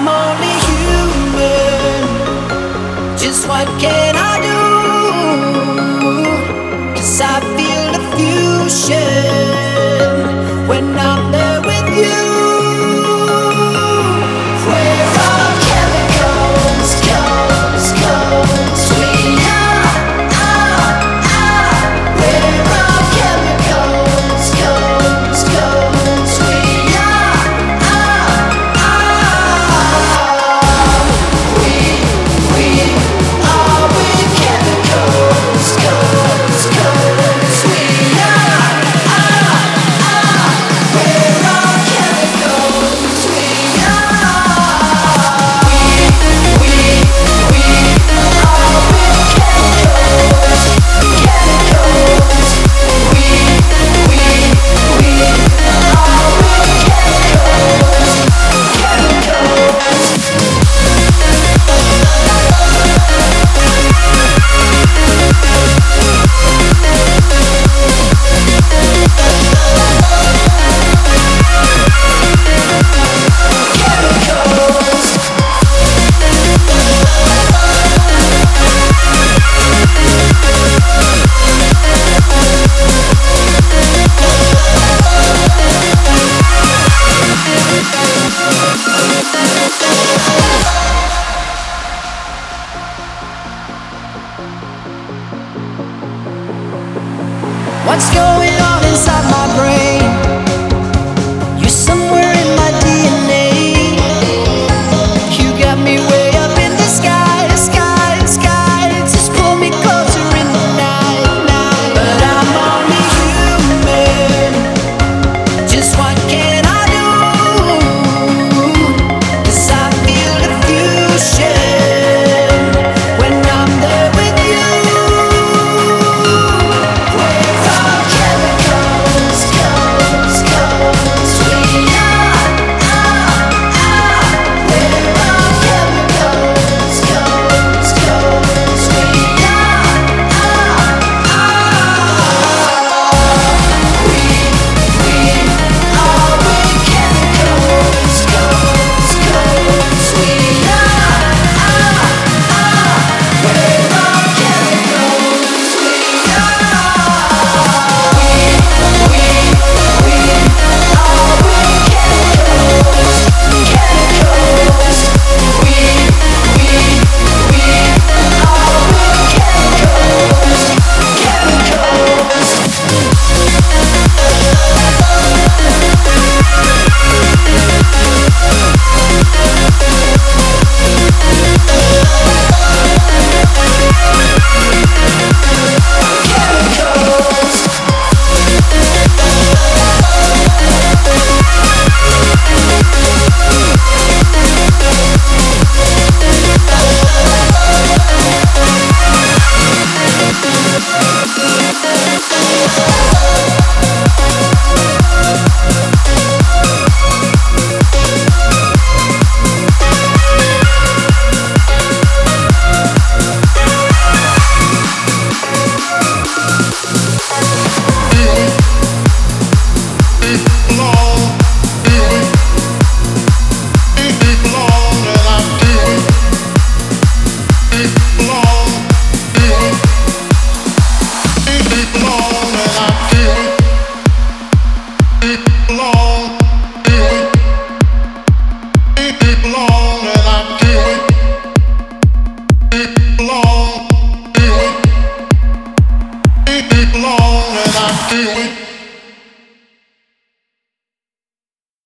I'm only human. Just what can I do? Cause I feel the fusion when I'm